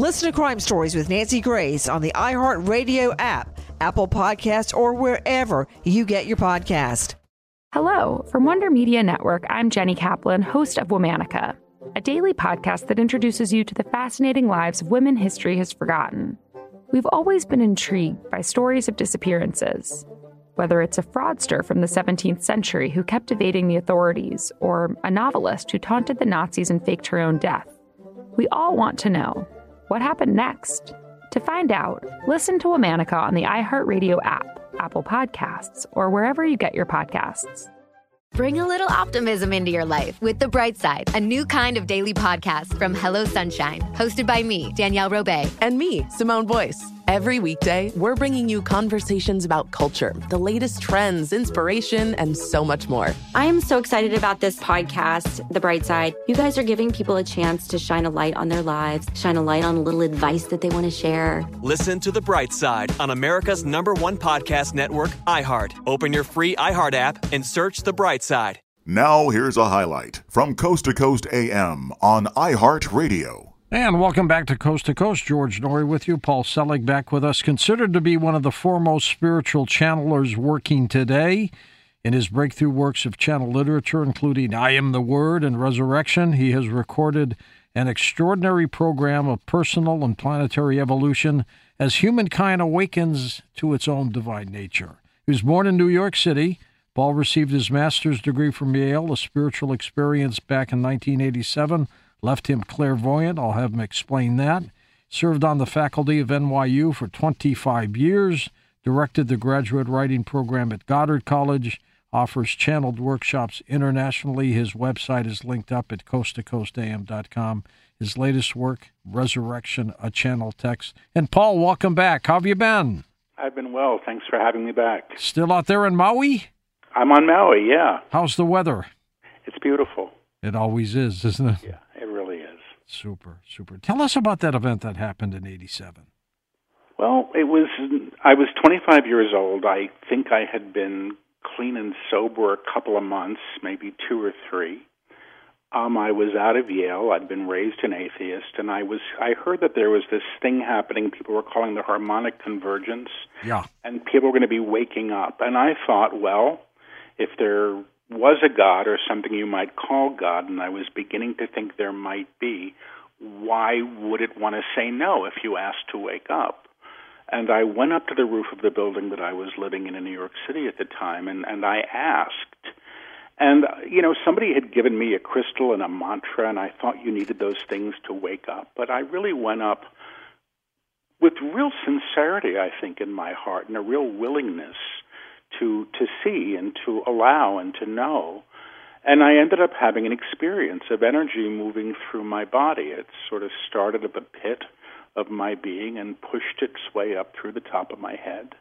Listen to Crime Stories with Nancy Grace on the iHeartRadio app, Apple Podcasts, or wherever you get your podcast. Hello, from Wonder Media Network, I'm Jenny Kaplan, host of Womanica, a daily podcast that introduces you to the fascinating lives of women history has forgotten. We've always been intrigued by stories of disappearances, whether it's a fraudster from the 17th century who kept evading the authorities, or a novelist who taunted the Nazis and faked her own death. We all want to know what happened next? To find out, listen to Womanica on the iHeartRadio app, Apple Podcasts, or wherever you get your podcasts. Bring a little optimism into your life with The Bright Side, a new kind of daily podcast from Hello Sunshine, hosted by me, Danielle Robay, and me, Simone Boyce. Every weekday, we're bringing you conversations about culture, the latest trends, inspiration, and so much more. I am so excited about this podcast, The Bright Side. You guys are giving people a chance to shine a light on their lives, shine a light on a little advice that they want to share. Listen to The Bright Side on America's number one podcast network, iHeart. Open your free iHeart app and search The Bright Side. Now, here's a highlight from Coast to Coast AM on iHeartRadio. And welcome back to Coast to Coast. George Noory with you. Paul Selig back with us. Considered to be one of the foremost spiritual channelers working today. In his breakthrough works of channel literature, including I Am the Word and Resurrection, he has recorded an extraordinary program of personal and planetary evolution as humankind awakens to its own divine nature. He was born in New York City. Paul received his master's degree from Yale, a spiritual experience back in 1987 left him clairvoyant. I'll have him explain that. Served on the faculty of NYU for 25 years, directed the graduate writing program at Goddard College, offers channeled workshops internationally. His website is linked up at coasttocoastam.com. His latest work, Resurrection, a Channel Text. And Paul, welcome back. How have you been? I've been well. Thanks for having me back. Still out there in Maui? I'm on Maui, yeah. How's the weather? It's beautiful. It always is, isn't it? Yeah. It really is. Super, super. Tell us about that event that happened in 87. Well, it was I was 25 years old. I think I had been clean and sober a couple of months, maybe two or three. Um, I was out of Yale. I'd been raised an atheist, and I was. I heard that there was this thing happening. People were calling the harmonic convergence. Yeah. And people were going to be waking up. And I thought, well, if there was a God or something you might call God, and I was beginning to think there might be, why would it want to say no if you asked to wake up? And I went up to the roof of the building that I was living in in New York City at the time, and, and I asked. And, you know, somebody had given me a crystal and a mantra, and I thought you needed those things to wake up. But I really went up with real sincerity, I think, in my heart, and a real willingness to to see and to allow and to know. And I ended up having an experience of energy moving through my body. It sort of started at the pit of my being and pushed its way up through the top of my head.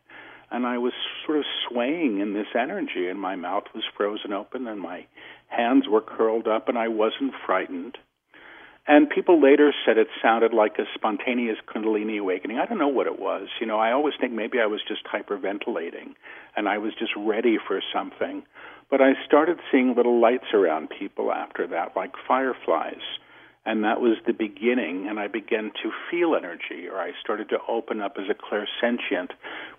And I was sort of swaying in this energy, and my mouth was frozen open, and my hands were curled up, and I wasn't frightened. And people later said it sounded like a spontaneous Kundalini awakening. I don't know what it was. You know, I always think maybe I was just hyperventilating and I was just ready for something. But I started seeing little lights around people after that, like fireflies. And that was the beginning, and I began to feel energy, or I started to open up as a clairsentient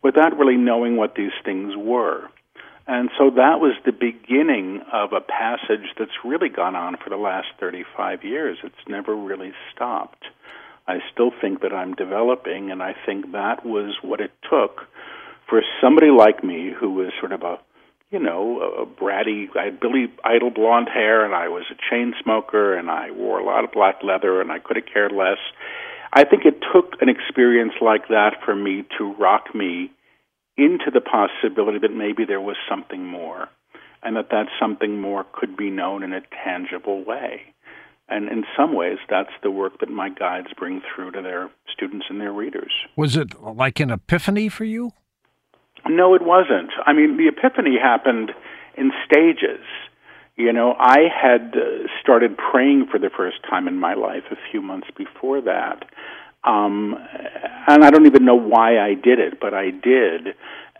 without really knowing what these things were. And so that was the beginning of a passage that's really gone on for the last 35 years. It's never really stopped. I still think that I'm developing, and I think that was what it took for somebody like me who was sort of a you know, a bratty. I had Billy Idol blonde hair, and I was a chain smoker, and I wore a lot of black leather, and I could have cared less. I think it took an experience like that for me to rock me into the possibility that maybe there was something more, and that that something more could be known in a tangible way. And in some ways, that's the work that my guides bring through to their students and their readers. Was it like an epiphany for you? No, it wasn't. I mean, the epiphany happened in stages. You know, I had uh, started praying for the first time in my life a few months before that. Um, and I don't even know why I did it, but I did.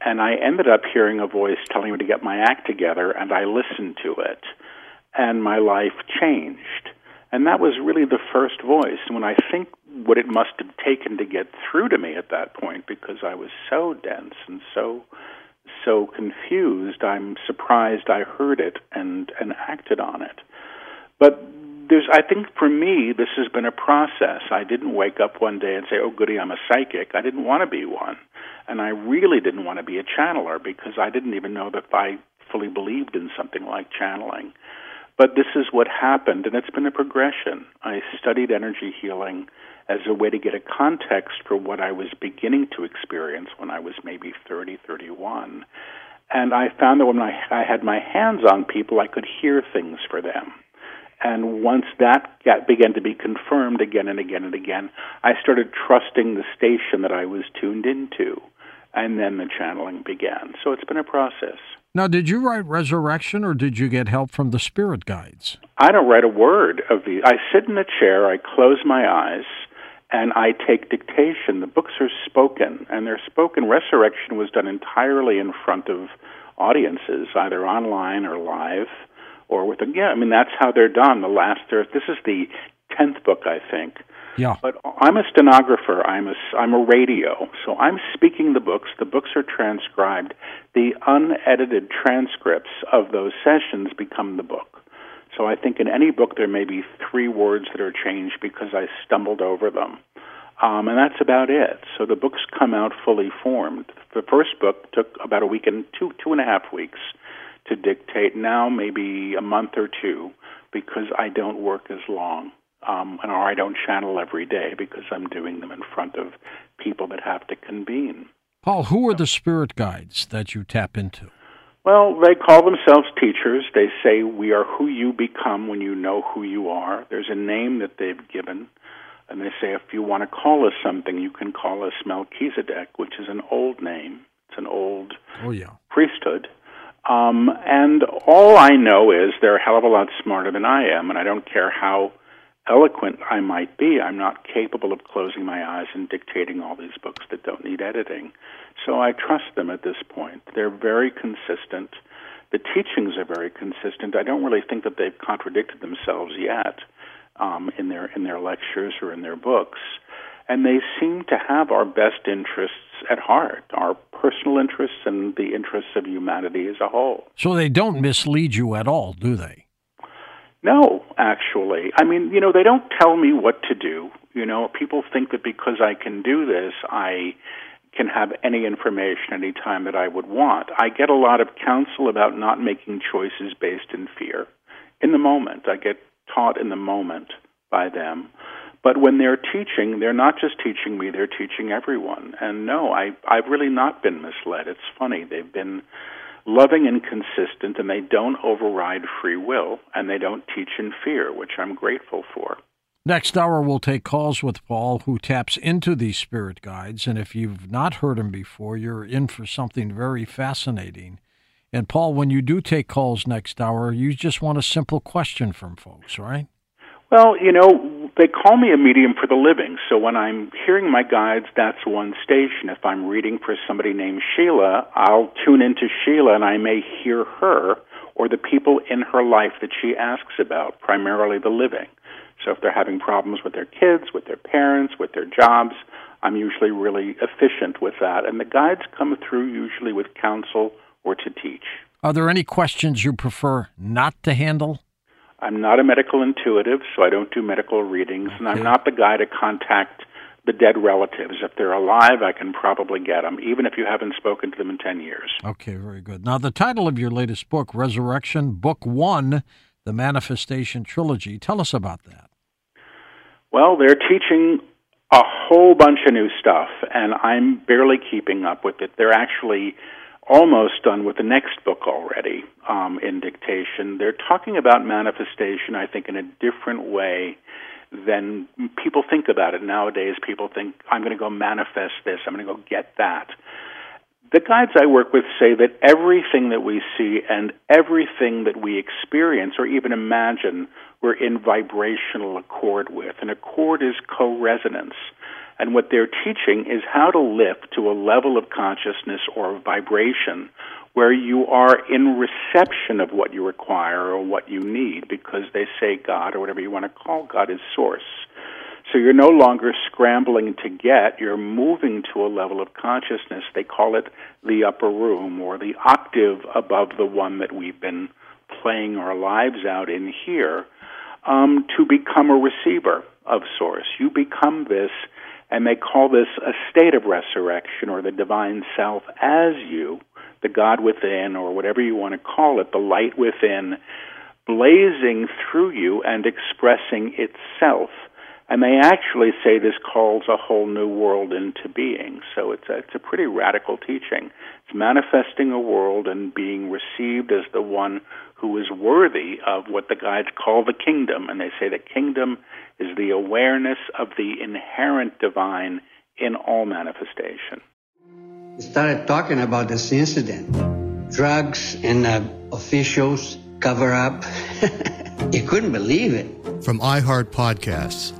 And I ended up hearing a voice telling me to get my act together, and I listened to it. And my life changed. And that was really the first voice. And when I think what it must have taken to get through to me at that point, because I was so dense and so so confused, I'm surprised I heard it and and acted on it. But there's I think for me this has been a process. I didn't wake up one day and say, "Oh goody, I'm a psychic." I didn't want to be one. And I really didn't want to be a channeler because I didn't even know that I fully believed in something like channeling. But this is what happened, and it's been a progression. I studied energy healing as a way to get a context for what I was beginning to experience when I was maybe 30, 31. And I found that when I, I had my hands on people, I could hear things for them. And once that got, began to be confirmed again and again and again, I started trusting the station that I was tuned into. And then the channeling began. So it's been a process. Now, did you write Resurrection or did you get help from the spirit guides? I don't write a word of the. I sit in a chair, I close my eyes, and I take dictation. The books are spoken, and they're spoken. Resurrection was done entirely in front of audiences, either online or live, or with a yeah. I mean, that's how they're done. The last, this is the tenth book, I think. Yeah. But I'm a stenographer. I'm a I'm a radio. So I'm speaking the books. The books are transcribed. The unedited transcripts of those sessions become the book. So I think in any book there may be three words that are changed because I stumbled over them. Um, and that's about it. So the books come out fully formed. The first book took about a week and two two and a half weeks to dictate. Now maybe a month or two because I don't work as long um, and or I don't channel every day because I'm doing them in front of people that have to convene. Paul, who are the spirit guides that you tap into? Well, they call themselves teachers. They say we are who you become when you know who you are. There's a name that they've given, and they say if you want to call us something, you can call us Melchizedek, which is an old name. It's an old oh, yeah. priesthood. Um, and all I know is they're a hell of a lot smarter than I am, and I don't care how eloquent I might be, I'm not capable of closing my eyes and dictating all these books that don't need editing. So I trust them at this point. They're very consistent. The teachings are very consistent. I don't really think that they've contradicted themselves yet um, in their in their lectures or in their books, and they seem to have our best interests at heart, our personal interests and the interests of humanity as a whole. So they don't mislead you at all, do they? No, actually. I mean, you know, they don't tell me what to do. You know, people think that because I can do this, I can have any information any time that I would want. I get a lot of counsel about not making choices based in fear. In the moment, I get taught in the moment by them. But when they're teaching, they're not just teaching me, they're teaching everyone. And no, I I've really not been misled. It's funny. They've been loving and consistent, and they don't override free will, and they don't teach in fear, which I'm grateful for. Next hour, we'll take calls with Paul, who taps into these spirit guides. And if you've not heard him before, you're in for something very fascinating. And Paul, when you do take calls next hour, you just want a simple question from folks, right? Well, you know, they call me a medium for the living. So when I'm hearing my guides, that's one station. If I'm reading for somebody named Sheila, I'll tune into Sheila and I may hear her or the people in her life that she asks about, primarily the living. So if they're having problems with their kids, with their parents, with their jobs, I'm usually really efficient with that. And the guides come through usually with counsel or to teach. Are there any questions you prefer not to handle? I'm not a medical intuitive, so I don't do medical readings, and I'm not the guy to contact the dead relatives. If they're alive, I can probably get them, even if you haven't spoken to them in 10 years. Okay, very good. Now, the title of your latest book, Resurrection, Book One, The Manifestation Trilogy. Tell us about that. Well, they're teaching a whole bunch of new stuff, and I'm barely keeping up with it. They're actually almost done with the next book already um, in dictation. They're talking about manifestation, I think, in a different way than people think about it nowadays. People think, I'm going to go manifest this, I'm going to go get that. The guides I work with say that everything that we see and everything that we experience or even imagine we're in vibrational accord with. And accord is co resonance. And what they're teaching is how to lift to a level of consciousness or vibration where you are in reception of what you require or what you need because they say God or whatever you want to call God is source. So you're no longer scrambling to get, you're moving to a level of consciousness. They call it the upper room or the octave above the one that we've been playing our lives out in here um, to become a receiver of source. You become this and they call this a state of resurrection or the divine self as you, the God within, or whatever you want to call it, the light within, blazing through you and expressing itself. And they actually say this calls a whole new world into being. So it's a, it's a pretty radical teaching. It's manifesting a world and being received as the one who is worthy of what the guides call the kingdom. And they say the kingdom is the awareness of the inherent divine in all manifestation. We started talking about this incident. Drugs and uh, officials cover up. you couldn't believe it. From iHeart Podcasts.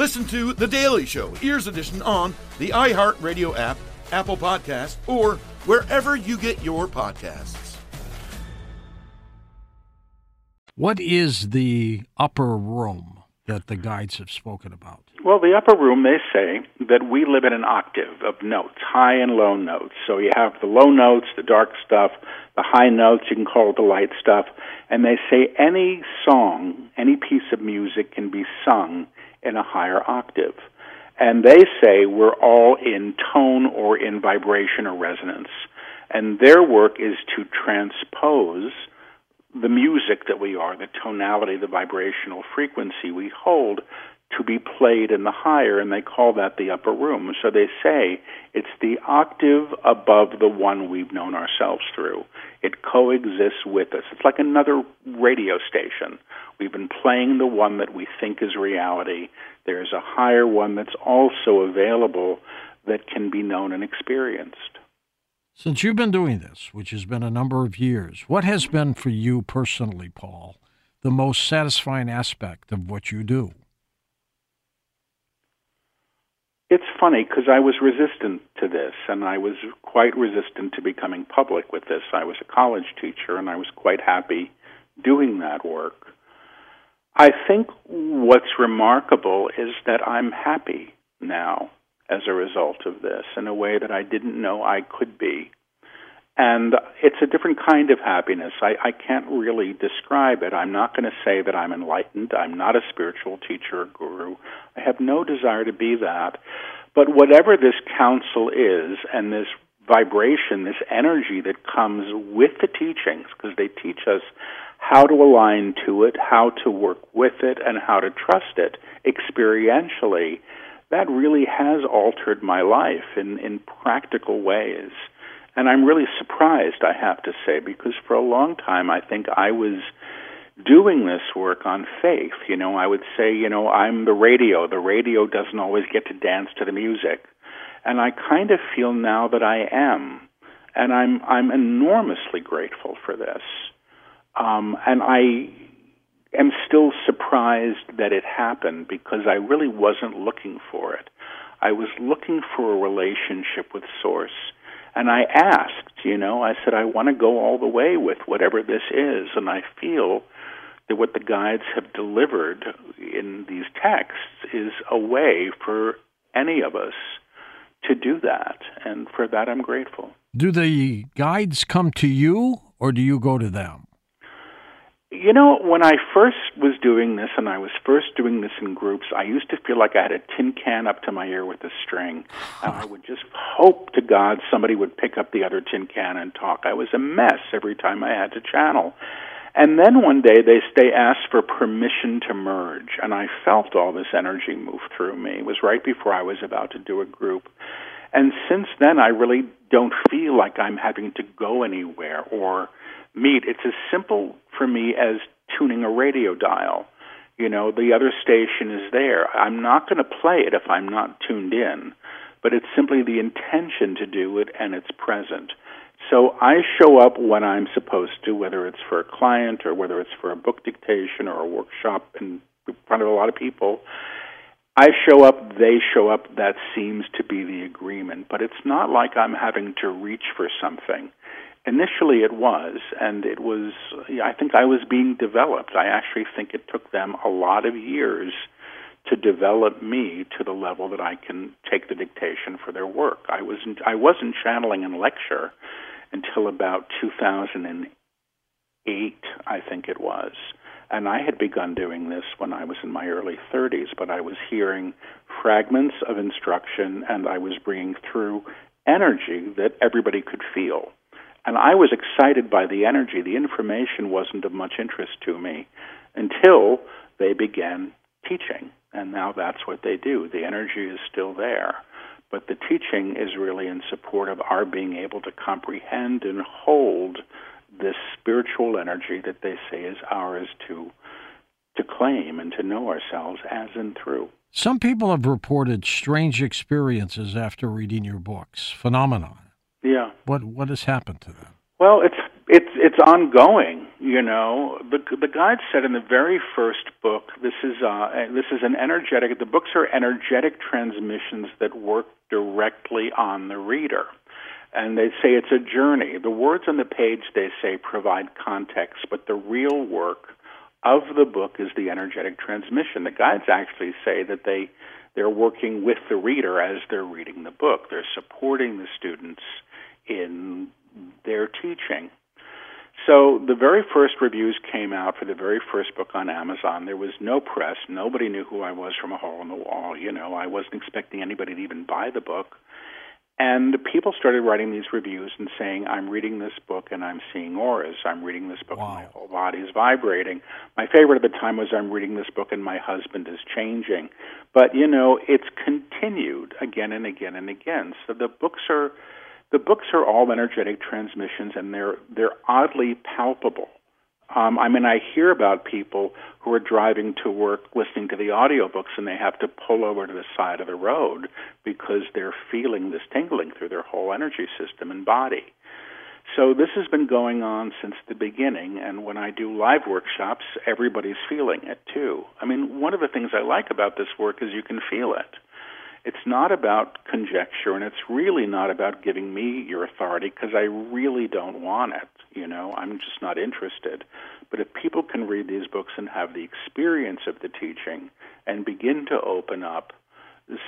Listen to The Daily Show, Ears Edition, on the iHeartRadio app, Apple Podcast, or wherever you get your podcasts. What is the upper room that the guides have spoken about? Well, the upper room, they say that we live in an octave of notes, high and low notes. So you have the low notes, the dark stuff, the high notes, you can call it the light stuff. And they say any song, any piece of music can be sung in a higher octave. And they say we're all in tone or in vibration or resonance. And their work is to transpose the music that we are, the tonality, the vibrational frequency we hold, to be played in the higher, and they call that the upper room. So they say it's the octave above the one we've known ourselves through. It coexists with us. It's like another radio station. We've been playing the one that we think is reality. There's a higher one that's also available that can be known and experienced. Since you've been doing this, which has been a number of years, what has been for you personally, Paul, the most satisfying aspect of what you do? It's funny because I was resistant to this, and I was quite resistant to becoming public with this. I was a college teacher, and I was quite happy doing that work. I think what's remarkable is that I'm happy now as a result of this in a way that I didn't know I could be. And it's a different kind of happiness. I, I can't really describe it. I'm not going to say that I'm enlightened. I'm not a spiritual teacher or guru. I have no desire to be that. But whatever this counsel is, and this vibration, this energy that comes with the teachings, because they teach us how to align to it, how to work with it, and how to trust it experientially, that really has altered my life in, in practical ways. And I'm really surprised, I have to say, because for a long time I think I was doing this work on faith. You know, I would say, you know, I'm the radio. The radio doesn't always get to dance to the music. And I kind of feel now that I am. And I'm I'm enormously grateful for this. Um, and I am still surprised that it happened because I really wasn't looking for it. I was looking for a relationship with Source and I asked, you know, I said, I want to go all the way with whatever this is. And I feel that what the guides have delivered in these texts is a way for any of us to do that. And for that, I'm grateful. Do the guides come to you or do you go to them? You know, when I first was doing this and I was first doing this in groups, I used to feel like I had a tin can up to my ear with a string. And I would just hope to God somebody would pick up the other tin can and talk. I was a mess every time I had to channel. And then one day they they asked for permission to merge, and I felt all this energy move through me. It was right before I was about to do a group. And since then I really don't feel like I'm having to go anywhere or meet. It's as simple for me as tuning a radio dial. You know, the other station is there. I'm not going to play it if I'm not tuned in, but it's simply the intention to do it and it's present. So I show up when I'm supposed to, whether it's for a client or whether it's for a book dictation or a workshop in front of a lot of people. I show up, they show up, that seems to be the agreement. But it's not like I'm having to reach for something. Initially, it was, and it was. I think I was being developed. I actually think it took them a lot of years to develop me to the level that I can take the dictation for their work. I wasn't. I wasn't channeling in lecture until about 2008, I think it was. And I had begun doing this when I was in my early 30s, but I was hearing fragments of instruction and I was bringing through energy that everybody could feel. And I was excited by the energy. The information wasn't of much interest to me until they began teaching. And now that's what they do. The energy is still there. But the teaching is really in support of our being able to comprehend and hold this spiritual energy that they say is ours to to claim and to know ourselves as and through. Some people have reported strange experiences after reading your books, phenomenon. Yeah. What what has happened to them? Well, it's it's it's ongoing. You know, the the guide said in the very first book, this is uh, this is an energetic. The books are energetic transmissions that work directly on the reader, and they say it's a journey. The words on the page they say provide context, but the real work of the book is the energetic transmission. The guides actually say that they they're working with the reader as they're reading the book. They're supporting the students in their teaching. So the very first reviews came out for the very first book on Amazon. There was no press. Nobody knew who I was from a hole in the wall. You know, I wasn't expecting anybody to even buy the book. And people started writing these reviews and saying, I'm reading this book and I'm seeing auras. I'm reading this book wow. and my whole body is vibrating. My favorite at the time was I'm reading this book and my husband is changing. But, you know, it's continued again and again and again. So the books are the books are all energetic transmissions and they're they're oddly palpable. Um, I mean, I hear about people who are driving to work listening to the audiobooks and they have to pull over to the side of the road because they're feeling this tingling through their whole energy system and body. So this has been going on since the beginning, and when I do live workshops, everybody's feeling it too. I mean, one of the things I like about this work is you can feel it. It's not about conjecture, and it's really not about giving me your authority because I really don't want it. You know, I'm just not interested. But if people can read these books and have the experience of the teaching and begin to open up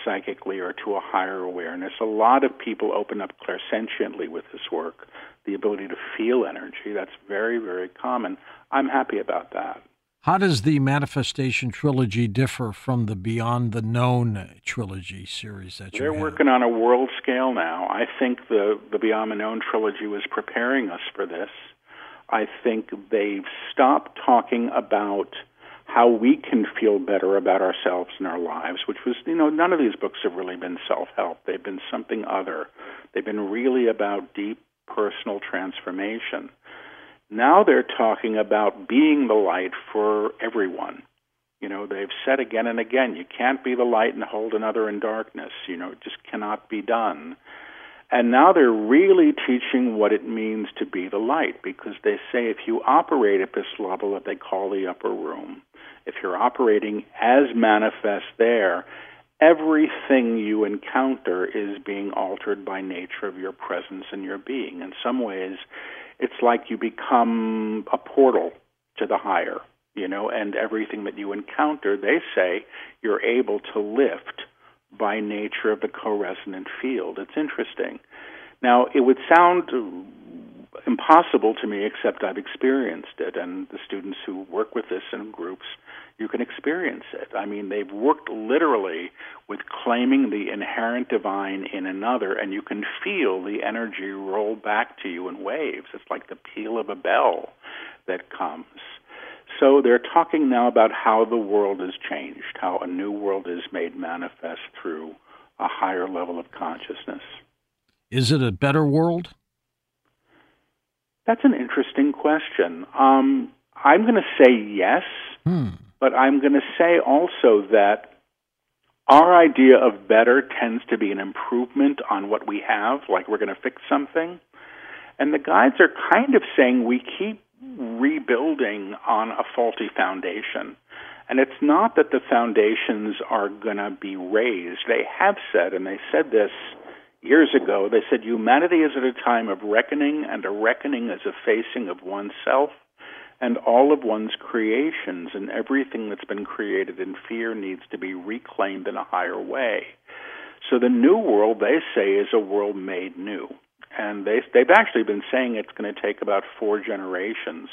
psychically or to a higher awareness, a lot of people open up clairsentiently with this work, the ability to feel energy. That's very, very common. I'm happy about that. How does the Manifestation trilogy differ from the Beyond the Known trilogy series that you're have? working on a world scale now? I think the the Beyond the Known trilogy was preparing us for this. I think they've stopped talking about how we can feel better about ourselves and our lives, which was, you know, none of these books have really been self help. They've been something other. They've been really about deep personal transformation. Now they're talking about being the light for everyone. You know, they've said again and again, you can't be the light and hold another in darkness. You know, it just cannot be done. And now they're really teaching what it means to be the light because they say if you operate at this level that they call the upper room, if you're operating as manifest there, everything you encounter is being altered by nature of your presence and your being. In some ways, it's like you become a portal to the higher, you know, and everything that you encounter, they say you're able to lift by nature of the co-resonant field. It's interesting. Now, it would sound impossible to me, except I've experienced it, and the students who work with this in groups you can experience it. I mean, they've worked literally with claiming the inherent divine in another, and you can feel the energy roll back to you in waves. It's like the peal of a bell that comes. So they're talking now about how the world has changed, how a new world is made manifest through a higher level of consciousness. Is it a better world? That's an interesting question. Um, I'm going to say yes. Hmm. But I'm going to say also that our idea of better tends to be an improvement on what we have, like we're going to fix something. And the guides are kind of saying we keep rebuilding on a faulty foundation. And it's not that the foundations are going to be raised. They have said, and they said this years ago, they said humanity is at a time of reckoning, and a reckoning is a facing of oneself and all of one's creations and everything that's been created in fear needs to be reclaimed in a higher way. So the new world, they say, is a world made new. And they, they've actually been saying it's going to take about four generations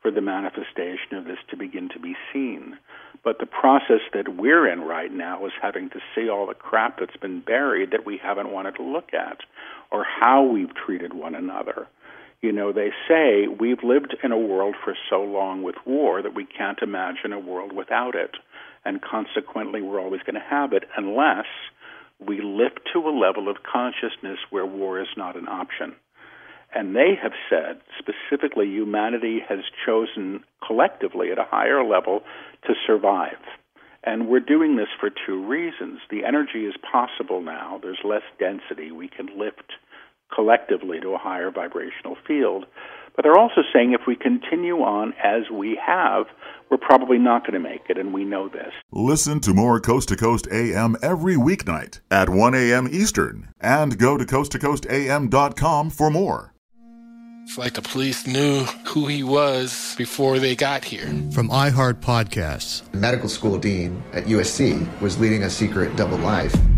for the manifestation of this to begin to be seen. But the process that we're in right now is having to see all the crap that's been buried that we haven't wanted to look at, or how we've treated one another, you know, they say we've lived in a world for so long with war that we can't imagine a world without it. And consequently, we're always going to have it unless we lift to a level of consciousness where war is not an option. And they have said, specifically, humanity has chosen collectively at a higher level to survive. And we're doing this for two reasons. The energy is possible now, there's less density, we can lift collectively to a higher vibrational field. But they're also saying if we continue on as we have, we're probably not going to make it, and we know this. Listen to more Coast to Coast AM every weeknight at 1 a.m. Eastern, and go to coasttocoastam.com for more. It's like the police knew who he was before they got here. From iHeart Podcasts, the medical school dean at USC was leading a secret double life